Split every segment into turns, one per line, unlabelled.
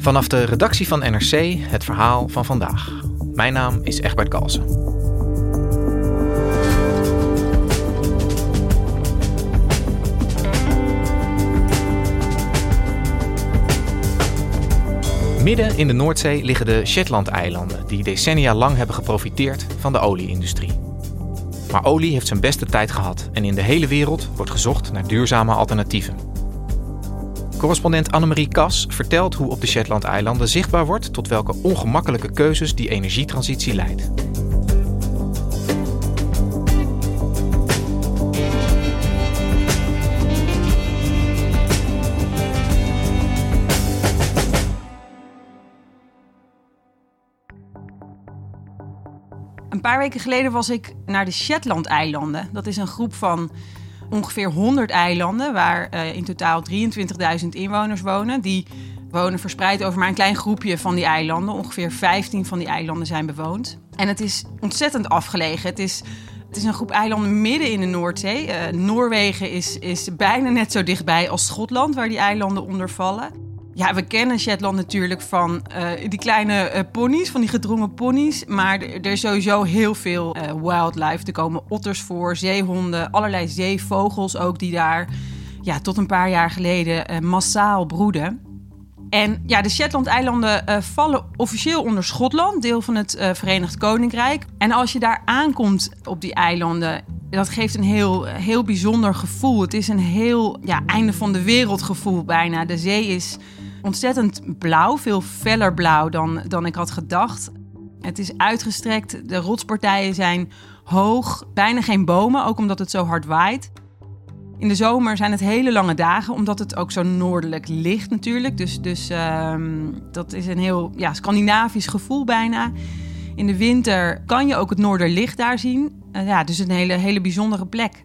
Vanaf de redactie van NRC het verhaal van vandaag. Mijn naam is Egbert Kalsen. Midden in de Noordzee liggen de Shetland-eilanden, die decennia lang hebben geprofiteerd van de olieindustrie. Maar olie heeft zijn beste tijd gehad en in de hele wereld wordt gezocht naar duurzame alternatieven. Correspondent Annemarie Kas vertelt hoe op de Shetland-eilanden zichtbaar wordt tot welke ongemakkelijke keuzes die energietransitie leidt.
Een paar weken geleden was ik naar de Shetland-eilanden. Dat is een groep van ongeveer 100 eilanden, waar uh, in totaal 23.000 inwoners wonen. Die wonen verspreid over maar een klein groepje van die eilanden. Ongeveer 15 van die eilanden zijn bewoond. En het is ontzettend afgelegen. Het is, het is een groep eilanden midden in de Noordzee. Uh, Noorwegen is, is bijna net zo dichtbij als Schotland, waar die eilanden onder vallen. Ja, we kennen Shetland natuurlijk van uh, die kleine uh, ponies, van die gedrongen ponies. Maar er is sowieso heel veel uh, wildlife. Er komen otters voor, zeehonden, allerlei zeevogels ook die daar ja, tot een paar jaar geleden massaal broeden. En ja, de Shetland-eilanden vallen officieel onder Schotland, deel van het Verenigd Koninkrijk. En als je daar aankomt op die eilanden, dat geeft een heel, heel bijzonder gevoel. Het is een heel ja, einde van de wereld gevoel bijna. De zee is ontzettend blauw, veel feller blauw dan, dan ik had gedacht. Het is uitgestrekt, de rotspartijen zijn hoog, bijna geen bomen, ook omdat het zo hard waait. In de zomer zijn het hele lange dagen, omdat het ook zo noordelijk ligt natuurlijk. Dus, dus uh, dat is een heel ja, Scandinavisch gevoel bijna. In de winter kan je ook het noorderlicht daar zien. Uh, ja, dus een hele, hele bijzondere plek.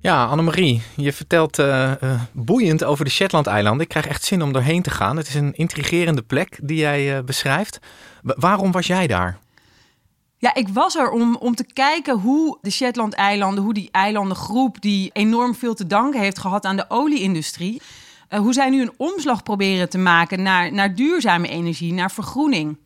Ja, Annemarie, je vertelt uh, uh, boeiend over de Shetland-eilanden. Ik krijg echt zin om doorheen te gaan. Het is een intrigerende plek die jij uh, beschrijft. Waarom was jij daar?
Ja, ik was er om, om te kijken hoe de Shetland-eilanden, hoe die eilandengroep, die enorm veel te danken heeft gehad aan de olieindustrie, hoe zij nu een omslag proberen te maken naar, naar duurzame energie, naar vergroening.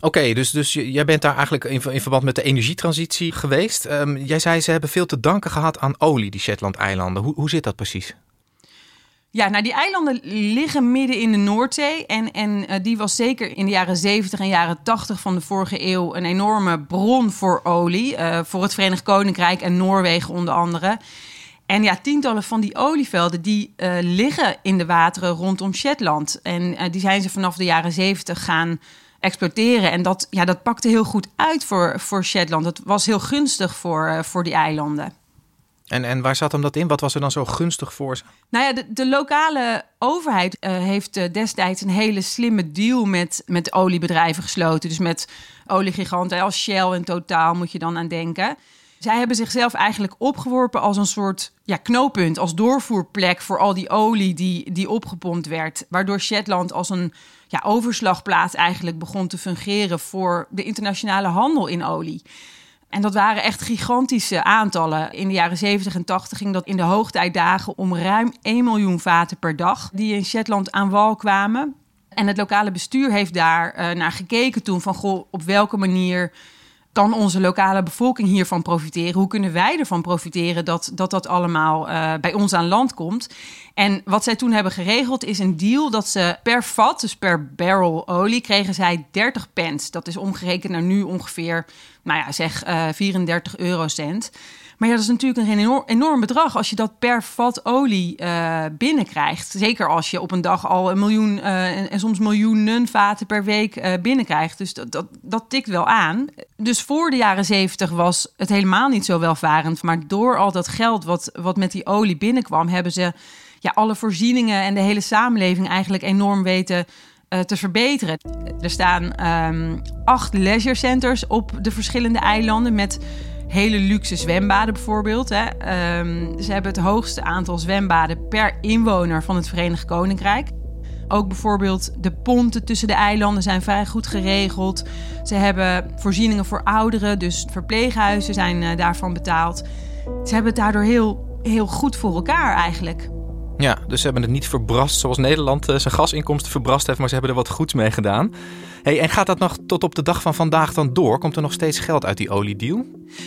Oké, dus, dus jij bent daar eigenlijk in, verband met de energietransitie geweest. Um, jij zei ze hebben veel te danken gehad aan olie, die Shetland-eilanden. Hoe, hoe zit dat precies?
Ja, nou die eilanden liggen midden in de Noordzee. En, en uh, die was zeker in de jaren 70 en jaren 80 van de vorige eeuw een enorme bron voor olie. Uh, voor het Verenigd Koninkrijk en Noorwegen onder andere. En ja, tientallen van die olievelden die uh, liggen in de wateren rondom Shetland. En die zijn ze vanaf de jaren 70 gaan exploiteren. En dat, ja, dat pakte heel goed uit voor, voor Shetland. Dat was heel gunstig voor, uh, voor die eilanden.
En, en waar zat hem dat in? Wat was er dan zo gunstig voor ze?
Nou ja, de, de lokale overheid uh, heeft uh, destijds een hele slimme deal met, met oliebedrijven gesloten. Dus met oliegiganten als Shell en Totaal moet je dan aan denken. Zij hebben zichzelf eigenlijk opgeworpen als een soort ja, knooppunt, als doorvoerplek voor al die olie die, die opgepompt werd. Waardoor Shetland als een ja, overslagplaats eigenlijk begon te fungeren voor de internationale handel in olie. En dat waren echt gigantische aantallen. In de jaren 70 en 80 ging dat in de hoogtijdagen om ruim 1 miljoen vaten per dag die in Shetland aan wal kwamen. En het lokale bestuur heeft daar uh, naar gekeken toen van goh, op welke manier kan onze lokale bevolking hiervan profiteren? Hoe kunnen wij ervan profiteren dat dat, dat allemaal uh, bij ons aan land komt? En wat zij toen hebben geregeld is een deal dat ze per vat, dus per barrel olie, kregen zij 30 pence. Dat is omgerekend naar nu ongeveer, nou ja, zeg uh, 34 eurocent. Maar ja, dat is natuurlijk een enorm, enorm bedrag als je dat per vat olie uh, binnenkrijgt. Zeker als je op een dag al een miljoen uh, en, soms miljoenen vaten per week uh, binnenkrijgt. Dus dat, dat, dat tikt wel aan. Dus voor de jaren zeventig was het helemaal niet zo welvarend. Maar door al dat geld wat, wat met die olie binnenkwam, hebben ze ja, alle voorzieningen en de hele samenleving eigenlijk enorm weten te verbeteren. Er staan um, acht leisure centers op de verschillende eilanden met hele luxe zwembaden bijvoorbeeld. Hè. Um, ze hebben het hoogste aantal zwembaden per inwoner van het Verenigd Koninkrijk. Ook bijvoorbeeld de ponten tussen de eilanden zijn vrij goed geregeld. Ze hebben voorzieningen voor ouderen, dus verpleeghuizen zijn uh, daarvan betaald. Ze hebben het daardoor heel, heel goed voor elkaar eigenlijk.
Ja, dus ze hebben het niet verbrast zoals Nederland uh, zijn gasinkomsten verbrast heeft, maar ze hebben er wat goeds mee gedaan. Hey, en gaat dat nog tot op de dag van vandaag dan door? Komt er nog steeds geld uit die oliedeal?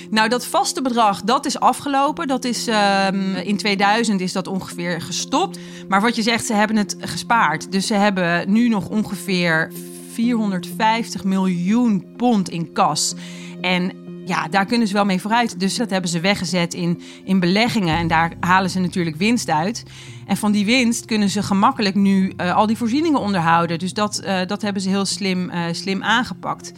Nou, dat vaste bedrag, dat is afgelopen. Dat is, um, in 2000 is dat ongeveer gestopt. Maar wat je zegt, ze hebben het gespaard. Dus ze hebben nu nog ongeveer 450 miljoen pond in kas. En ja, daar kunnen ze wel mee vooruit. Dus dat hebben ze weggezet in, in beleggingen. En daar halen ze natuurlijk winst uit. En van die winst kunnen ze gemakkelijk nu uh, al die voorzieningen onderhouden. Dus dat, uh, dat hebben ze heel slim, uh, slim aangepakt.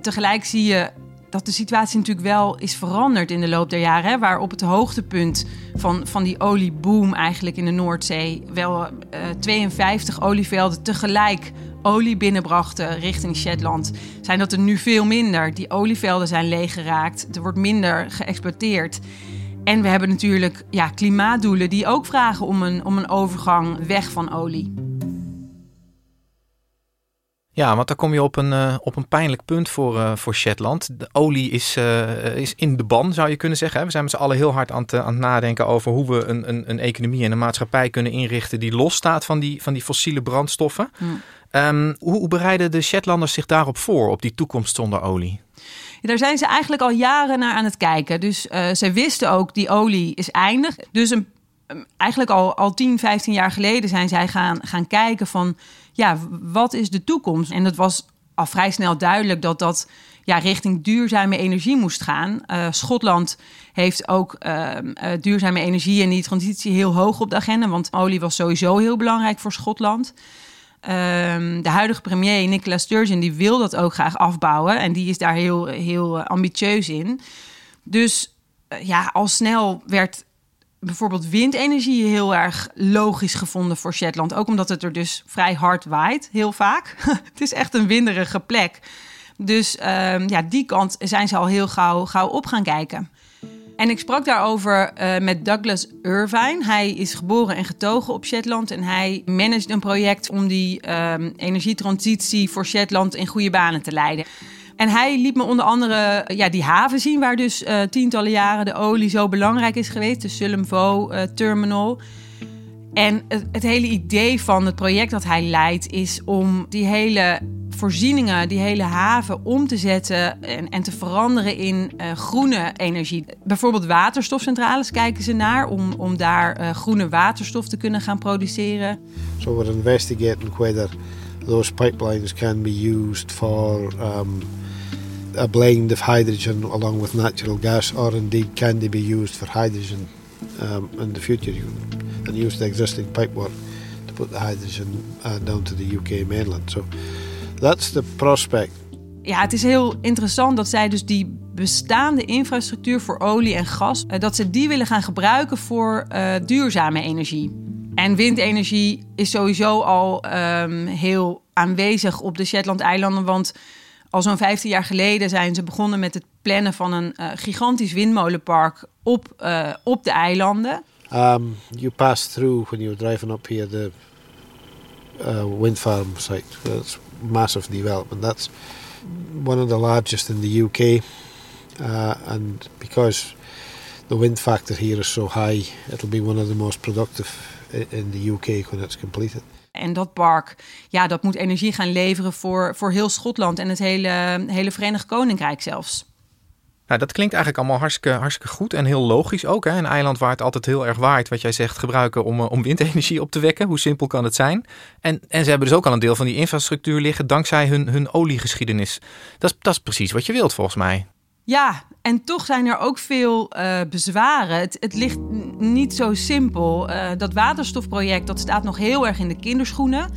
Tegelijk zie je dat de situatie natuurlijk wel is veranderd in de loop der jaren. Hè, waar op het hoogtepunt van, van die olieboom eigenlijk in de Noordzee... wel 52 olievelden tegelijk olie binnenbrachten richting Shetland, zijn dat er nu veel minder. Die olievelden zijn leeggeraakt, er wordt minder geëxploiteerd. En we hebben natuurlijk ja, klimaatdoelen die ook vragen om een, om een overgang weg van olie.
Ja, want daar kom je op een, uh, op een pijnlijk punt voor, uh, voor Shetland. De olie is, uh, is in de ban, zou je kunnen zeggen. We zijn met z'n allen heel hard aan het, aan het nadenken over hoe we een, een, een, economie en een maatschappij kunnen inrichten die losstaat van die, van die fossiele brandstoffen. Hmm. Um, hoe, bereiden de Shetlanders zich daarop voor, op die toekomst zonder olie?
Daar zijn ze eigenlijk al jaren naar aan het kijken. Dus uh, ze wisten ook, die olie is eindig. Dus een, eigenlijk al, al 10, 15 jaar geleden zijn zij gaan, gaan kijken van... ja, wat is de toekomst? En dat was al vrij snel duidelijk dat dat ja, richting duurzame energie moest gaan. Uh, Schotland heeft ook uh, uh, duurzame energie en die transitie heel hoog op de agenda... want olie was sowieso heel belangrijk voor Schotland... Um, de huidige premier Nicola Sturgeon die wil dat ook graag afbouwen en die is daar heel, heel ambitieus in. Dus uh, ja, al snel werd bijvoorbeeld windenergie heel erg logisch gevonden voor Shetland. Ook omdat het er dus vrij hard waait, heel vaak. het is echt een winderige plek. Dus um, ja, die kant zijn ze al heel gauw, gauw op gaan kijken. En ik sprak daarover uh, met Douglas Irvine. Hij is geboren en getogen op Shetland en hij managt een project om die um, energietransitie voor Shetland in goede banen te leiden. En hij liet me onder andere ja, die haven zien, waar dus uh, tientallen jaren de olie zo belangrijk is geweest, de Sullom uh, Terminal. En het hele idee van het project dat hij leidt is om die hele voorzieningen, die hele haven om te zetten en, en te veranderen in uh, groene energie. Bijvoorbeeld waterstofcentrales kijken ze naar om, om daar uh, groene waterstof te kunnen gaan produceren.
So we're investigating whether those pipelines can be used for um, a blend of hydrogen along with natural gas, or indeed can they be used for hydrogen um, in the future and use the existing pipework to put the hydrogen uh, down to the UK mainland. So That's the prospect.
Ja, het is heel interessant dat zij dus die bestaande infrastructuur voor olie en gas, eh, dat ze die willen gaan gebruiken voor uh, duurzame energie. En windenergie is sowieso al um, heel aanwezig op de Shetland-eilanden, want al zo'n 15 jaar geleden zijn ze begonnen met het plannen van een uh, gigantisch windmolenpark op, uh, op de eilanden.
Um, you pass through when you're driving up here the uh, wind farm site. That's massive development. That's one of the largest in the UK, uh, and because the wind factor here is so high, it'll be one of the most productive in the UK when it's completed.
En dat park, ja, dat moet energie gaan leveren voor, voor heel Schotland en het hele, hele Verenigd Koninkrijk zelfs.
Nou, dat klinkt eigenlijk allemaal hartstikke, hartstikke goed en heel logisch ook. Hè? Een eiland waar het altijd heel erg waait, wat jij zegt, gebruiken om, eh, om windenergie op te wekken. Hoe simpel kan het zijn? En, en ze hebben dus ook al een deel van die infrastructuur liggen dankzij hun, hun oliegeschiedenis. Dat is, dat is precies wat je wilt volgens mij.
Ja, en toch zijn er ook veel uh, bezwaren. Het, het, ligt niet zo simpel. Uh, dat waterstofproject dat staat nog heel erg in de kinderschoenen.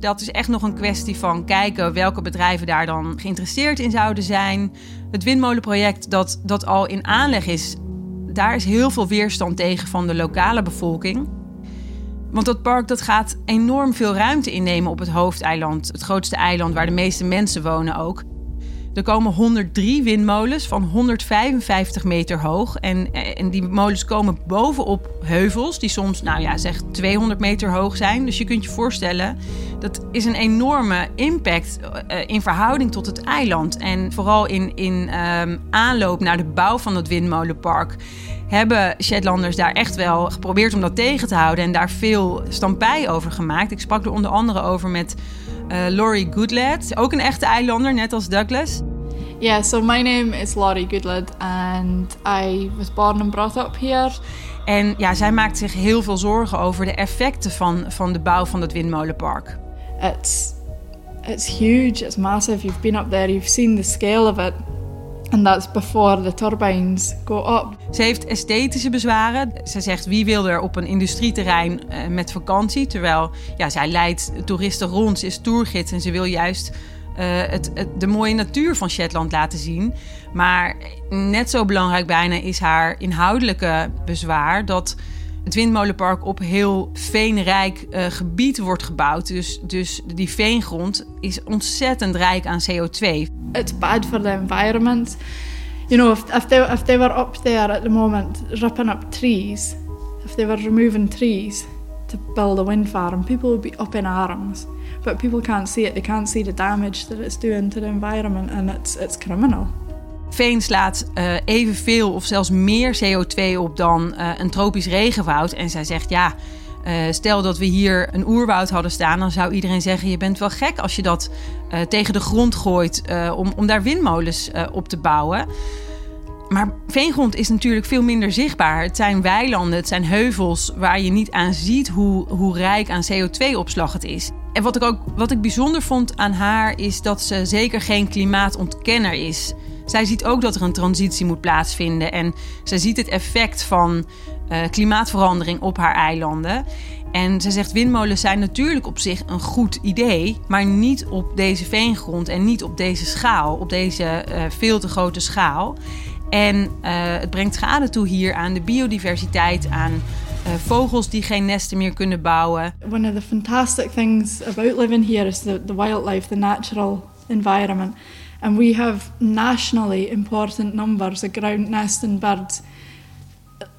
Dat is echt nog een kwestie van kijken welke bedrijven daar dan geïnteresseerd in zouden zijn. Het windmolenproject dat, dat al in aanleg is, daar is heel veel weerstand tegen van de lokale bevolking. Want dat park dat gaat enorm veel ruimte innemen op het hoofdeiland. Het grootste eiland waar de meeste mensen wonen ook. Er komen 103 windmolens van 155 meter hoog. En, en die molens komen bovenop heuvels die soms, nou ja, zeg 200 meter hoog zijn. Dus je kunt je voorstellen, dat is een enorme impact uh, in verhouding tot het eiland. En vooral in, in um, aanloop naar de bouw van het windmolenpark hebben Shetlanders daar echt wel geprobeerd om dat tegen te houden en daar veel stampij over gemaakt. Ik sprak er onder andere over met uh, Laurie Goodlad, ook een echte eilander, net als Douglas.
Yeah, so my name is Laurie Goodlad and I was born and brought up here.
En ja, zij maakt zich heel veel zorgen over de effecten van, van de bouw van het windmolenpark.
It's, it's huge, it's massive. You've been up there, you've seen the scale of it. And that's before the turbines go up.
Ze heeft esthetische bezwaren. Ze zegt wie wil er op een industrieterrein uh, met vakantie. Terwijl ja, zij leidt toeristen rond, ze is tourgids en ze wil juist het, het, de mooie natuur van Shetland laten zien. Maar net zo belangrijk bijna is haar inhoudelijke bezwaar dat het windmolenpark op heel veenrijk uh, gebied wordt gebouwd. Dus, dus die veengrond is ontzettend rijk aan CO2.
It's bad for the environment. You know, if, if, they, if they were up there at the moment ripping up trees, if they were removing trees to build a wind farm, people would be up in arms. But people can't see it. They can't see the damage that it's doing to the environment and it's, it's criminal.
Veen slaat uh, evenveel of zelfs meer CO2 op dan uh, een tropisch regenwoud. En zij zegt ja. Uh, stel dat we hier een oerwoud hadden staan, dan zou iedereen zeggen: Je bent wel gek als je dat tegen de grond gooit om, om daar windmolens op te bouwen. Maar veengrond is natuurlijk veel minder zichtbaar. Het zijn weilanden, het zijn heuvels waar je niet aan ziet hoe, hoe rijk aan CO2-opslag het is. En wat ik ook wat ik bijzonder vond aan haar is dat ze zeker geen klimaatontkenner is. Zij ziet ook dat er een transitie moet plaatsvinden en zij ziet het effect van uh, klimaatverandering op haar eilanden. En ze zegt windmolens zijn natuurlijk op zich een goed idee, maar niet op deze veengrond en niet op deze schaal, op deze uh, veel te grote schaal. En uh, het brengt schade toe hier aan de biodiversiteit, aan vogels die geen nesten meer kunnen bouwen.
One of the fantastic things about living here is the, the wildlife, the natural environment. And we have nationally important numbers of ground nesting birds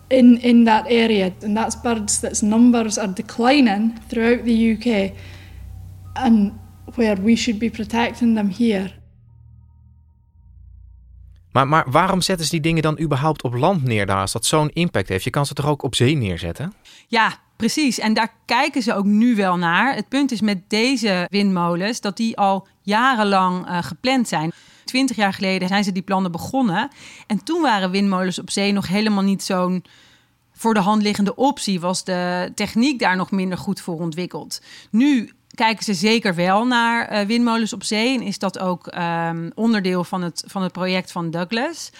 in, in that area. And that's birds that's numbers are declining throughout the UK. And where we should be protecting them here.
Maar, maar waarom zetten ze die dingen dan überhaupt op land neer daar als dat zo'n impact heeft? Je kan ze toch ook op zee neerzetten?
Ja, precies. En daar kijken ze ook nu wel naar. Het punt is met deze windmolens dat die al jarenlang uh, gepland zijn. Twintig jaar geleden zijn ze die plannen begonnen. En toen waren windmolens op zee nog helemaal niet zo'n voor de hand liggende optie. Was de techniek daar nog minder goed voor ontwikkeld. Nu kijken ze zeker wel naar uh, windmolens op zee. En is dat ook um, onderdeel van het, van het project van Douglas.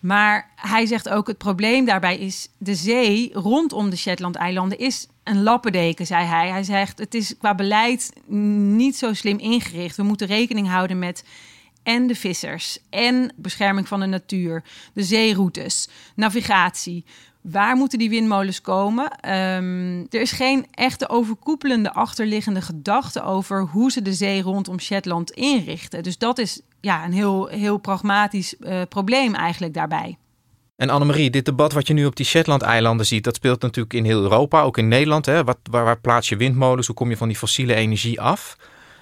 Maar hij zegt ook: het probleem daarbij is de zee rondom de Shetland-eilanden is een lappendeken, zei hij. Hij zegt: het is qua beleid niet zo slim ingericht. We moeten rekening houden met en de vissers en bescherming van de natuur, de zeeroutes, navigatie. Waar moeten die windmolens komen? Um, er is geen echte overkoepelende achterliggende gedachte over hoe ze de zee rondom Shetland inrichten. Dus dat is ja, een heel, heel pragmatisch uh, probleem eigenlijk daarbij.
En Annemarie, dit debat wat je nu op die Shetland-eilanden ziet, dat speelt natuurlijk in heel Europa, ook in Nederland. Hè? Waar, waar plaats je windmolens? Hoe kom je van die fossiele energie af?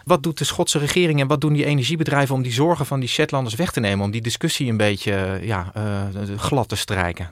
Wat doet de Schotse regering en wat doen die energiebedrijven om die zorgen van die Shetlanders weg te nemen? Om die discussie een beetje ja, uh, glad te strijken?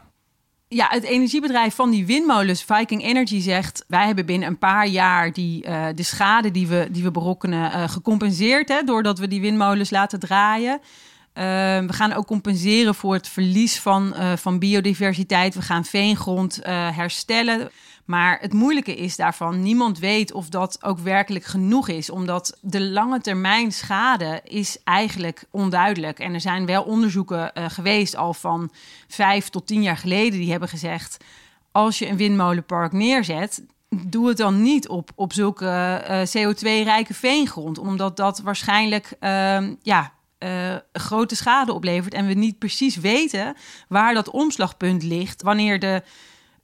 Ja, het energiebedrijf van die windmolens, Viking Energy, zegt... wij hebben binnen een paar jaar die, uh, de schade die we, die we berokkenen uh, gecompenseerd... Hè, doordat we die windmolens laten draaien. Uh, we gaan ook compenseren voor het verlies van, van biodiversiteit. We gaan veengrond herstellen. Maar het moeilijke is daarvan, niemand weet of dat ook werkelijk genoeg is. Omdat de lange termijn schade is eigenlijk onduidelijk. En er zijn wel onderzoeken uh, geweest al van vijf tot tien jaar geleden die hebben gezegd... als je een windmolenpark neerzet, doe het dan niet op, op zulke uh, CO2-rijke veengrond. Omdat dat waarschijnlijk uh, ja, uh, grote schade oplevert. En we niet precies weten waar dat omslagpunt ligt wanneer de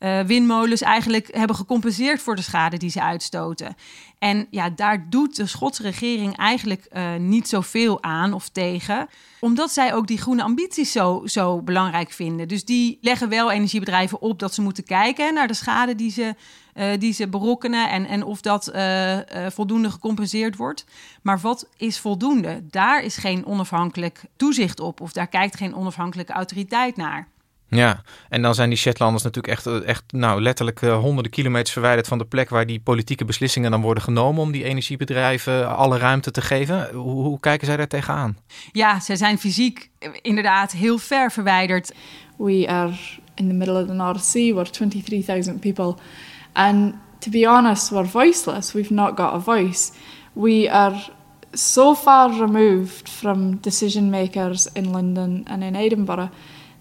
uh, windmolens eigenlijk hebben gecompenseerd voor de schade die ze uitstoten. En ja, daar doet de Schotse regering eigenlijk uh, niet zoveel aan of tegen, omdat zij ook die groene ambities zo, zo belangrijk vinden. Dus die leggen wel energiebedrijven op dat ze moeten kijken naar de schade die ze, uh, die ze berokkenen en, en of dat voldoende gecompenseerd wordt. Maar wat is voldoende? Daar is geen onafhankelijk toezicht op of daar kijkt geen onafhankelijke autoriteit naar.
Ja, en dan zijn die Shetlanders natuurlijk echt, eh, echt nou, letterlijk uh, honderden kilometers verwijderd van de plek waar die politieke beslissingen dan worden genomen om die energiebedrijven alle ruimte te geven. Hoe, hoe kijken zij daar tegenaan?
Ja, zij zijn fysiek inderdaad heel ver verwijderd.
We are in the middle of the North Sea, we're 23,000 people. And to be honest, we're voiceless. We've not got a voice. We are so far removed from decision makers in London and in Edinburgh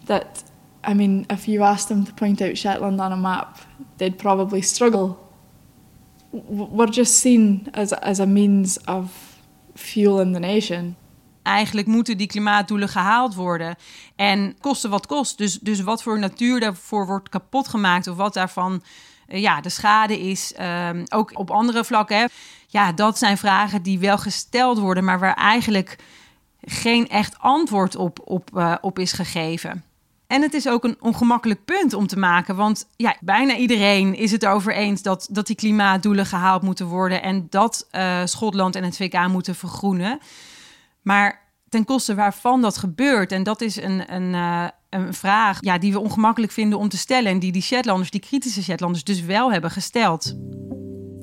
that I mean, if you asked them to point out Shetland on a map, they'd probably struggle. We're just seen as, as a means of fueling the nation.
Eigenlijk moeten die klimaatdoelen gehaald worden. En kosten wat kost. Dus, dus wat voor natuur daarvoor wordt kapot gemaakt... of wat daarvan uh, ja, de schade is, uh, ook op andere vlakken. Ja, dat zijn vragen die wel gesteld worden... maar waar eigenlijk geen echt antwoord op, op, uh, op is gegeven. En het is ook een ongemakkelijk punt om te maken. Want ja, bijna iedereen is het erover eens dat, dat die klimaatdoelen gehaald moeten worden. En dat uh, Schotland en het VK moeten vergroenen. Maar ten koste waarvan dat gebeurt. En dat is een, een, uh, een vraag ja, die we ongemakkelijk vinden om te stellen. En die die Shetlanders, die kritische Shetlanders, dus wel hebben gesteld.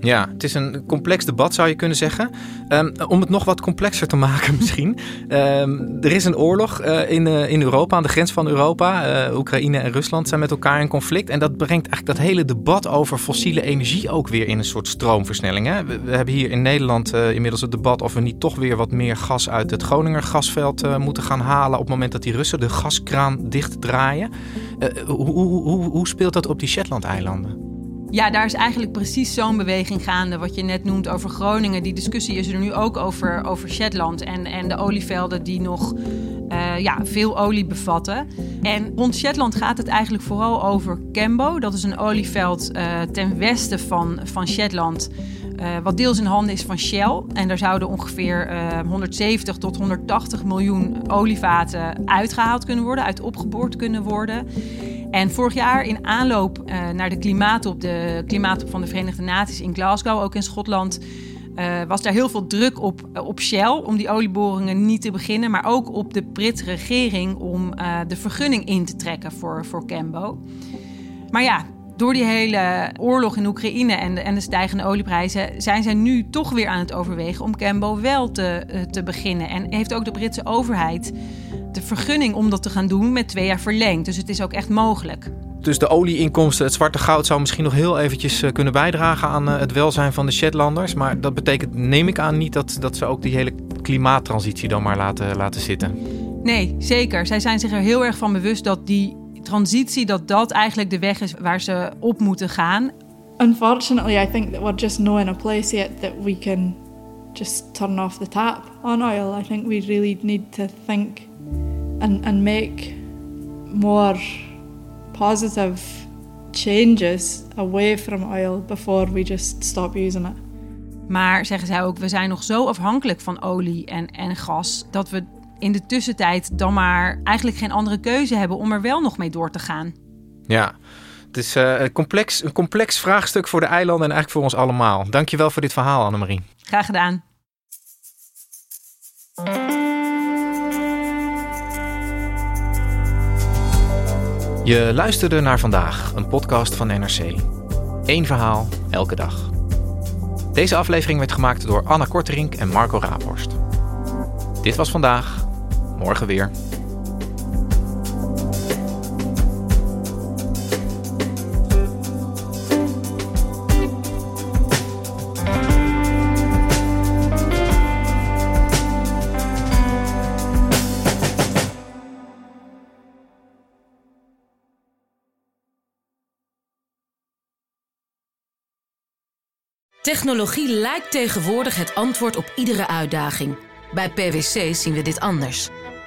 Ja, het is een complex debat zou je kunnen zeggen. Um, om het nog wat complexer te maken misschien. Um, er is een oorlog uh, in, uh, in Europa, aan de grens van Europa. Uh, Oekraïne en Rusland zijn met elkaar in conflict. En dat brengt eigenlijk dat hele debat over fossiele energie ook weer in een soort stroomversnelling. Hè? We, we hebben hier in Nederland inmiddels het debat of we niet toch weer wat meer gas uit het Groninger gasveld moeten gaan halen. op het moment dat die Russen de gaskraan dichtdraaien. hoe, hoe, hoe, hoe speelt dat op die Shetland-eilanden?
Ja, daar is eigenlijk precies zo'n beweging gaande. Wat je net noemt over Groningen. Die discussie is er nu ook over, over Shetland en, en de olievelden die nog uh, ja, veel olie bevatten. En rond Shetland gaat het eigenlijk vooral over Cambo. Dat is een olieveld uh, ten westen van, van Shetland. Uh, wat deels in handen is van Shell. En daar zouden ongeveer 170 tot 180 miljoen olievaten uitgehaald kunnen worden, uit opgeboord kunnen worden. En vorig jaar in aanloop uh, naar de klimaatop, de klimaatop van de Verenigde Naties in Glasgow, ook in Schotland, uh, was daar heel veel druk op, uh, op Shell om die olieboringen niet te beginnen, maar ook op de Britse regering om de vergunning in te trekken voor, voor Cambo. Maar ja, door die hele oorlog in Oekraïne en de, en de stijgende olieprijzen zijn zij nu toch weer aan het overwegen om Cambo wel te, te beginnen. En heeft ook de Britse overheid de vergunning om dat te gaan doen met twee jaar verlengd. Dus het is ook echt mogelijk.
Dus de olieinkomsten, het zwarte goud, zou misschien nog heel eventjes eh, kunnen bijdragen aan eh, het welzijn van de Shetlanders. Maar dat betekent, neem ik aan, niet dat, dat ze ook die hele klimaattransitie dan maar laten, laten zitten.
Nee, zeker. Zij zijn zich er heel erg van bewust dat die transitie, dat dat eigenlijk de weg is waar ze op moeten gaan.
Unfortunately, I think that we're just not in a place yet that we can just turn off the tap on oil. I think we really need to think and, and make more positive changes away from oil before we just stop using it.
Maar zeggen zij ook, we zijn nog zo afhankelijk van olie en, en gas dat we in de tussentijd dan maar eigenlijk geen andere keuze hebben om er wel nog mee door te gaan.
Ja, het is uh, een, complex, een complex vraagstuk voor de eilanden en eigenlijk voor ons allemaal. Dankjewel voor dit verhaal, Annemarie.
Graag gedaan.
Je luisterde naar vandaag, een podcast van NRC. Eén verhaal, elke dag. Deze aflevering werd gemaakt door Anna Korterink en Marco Raaphorst. Dit was vandaag, morgen weer.
Technologie lijkt tegenwoordig het antwoord op iedere uitdaging. Bij PwC zien we dit anders.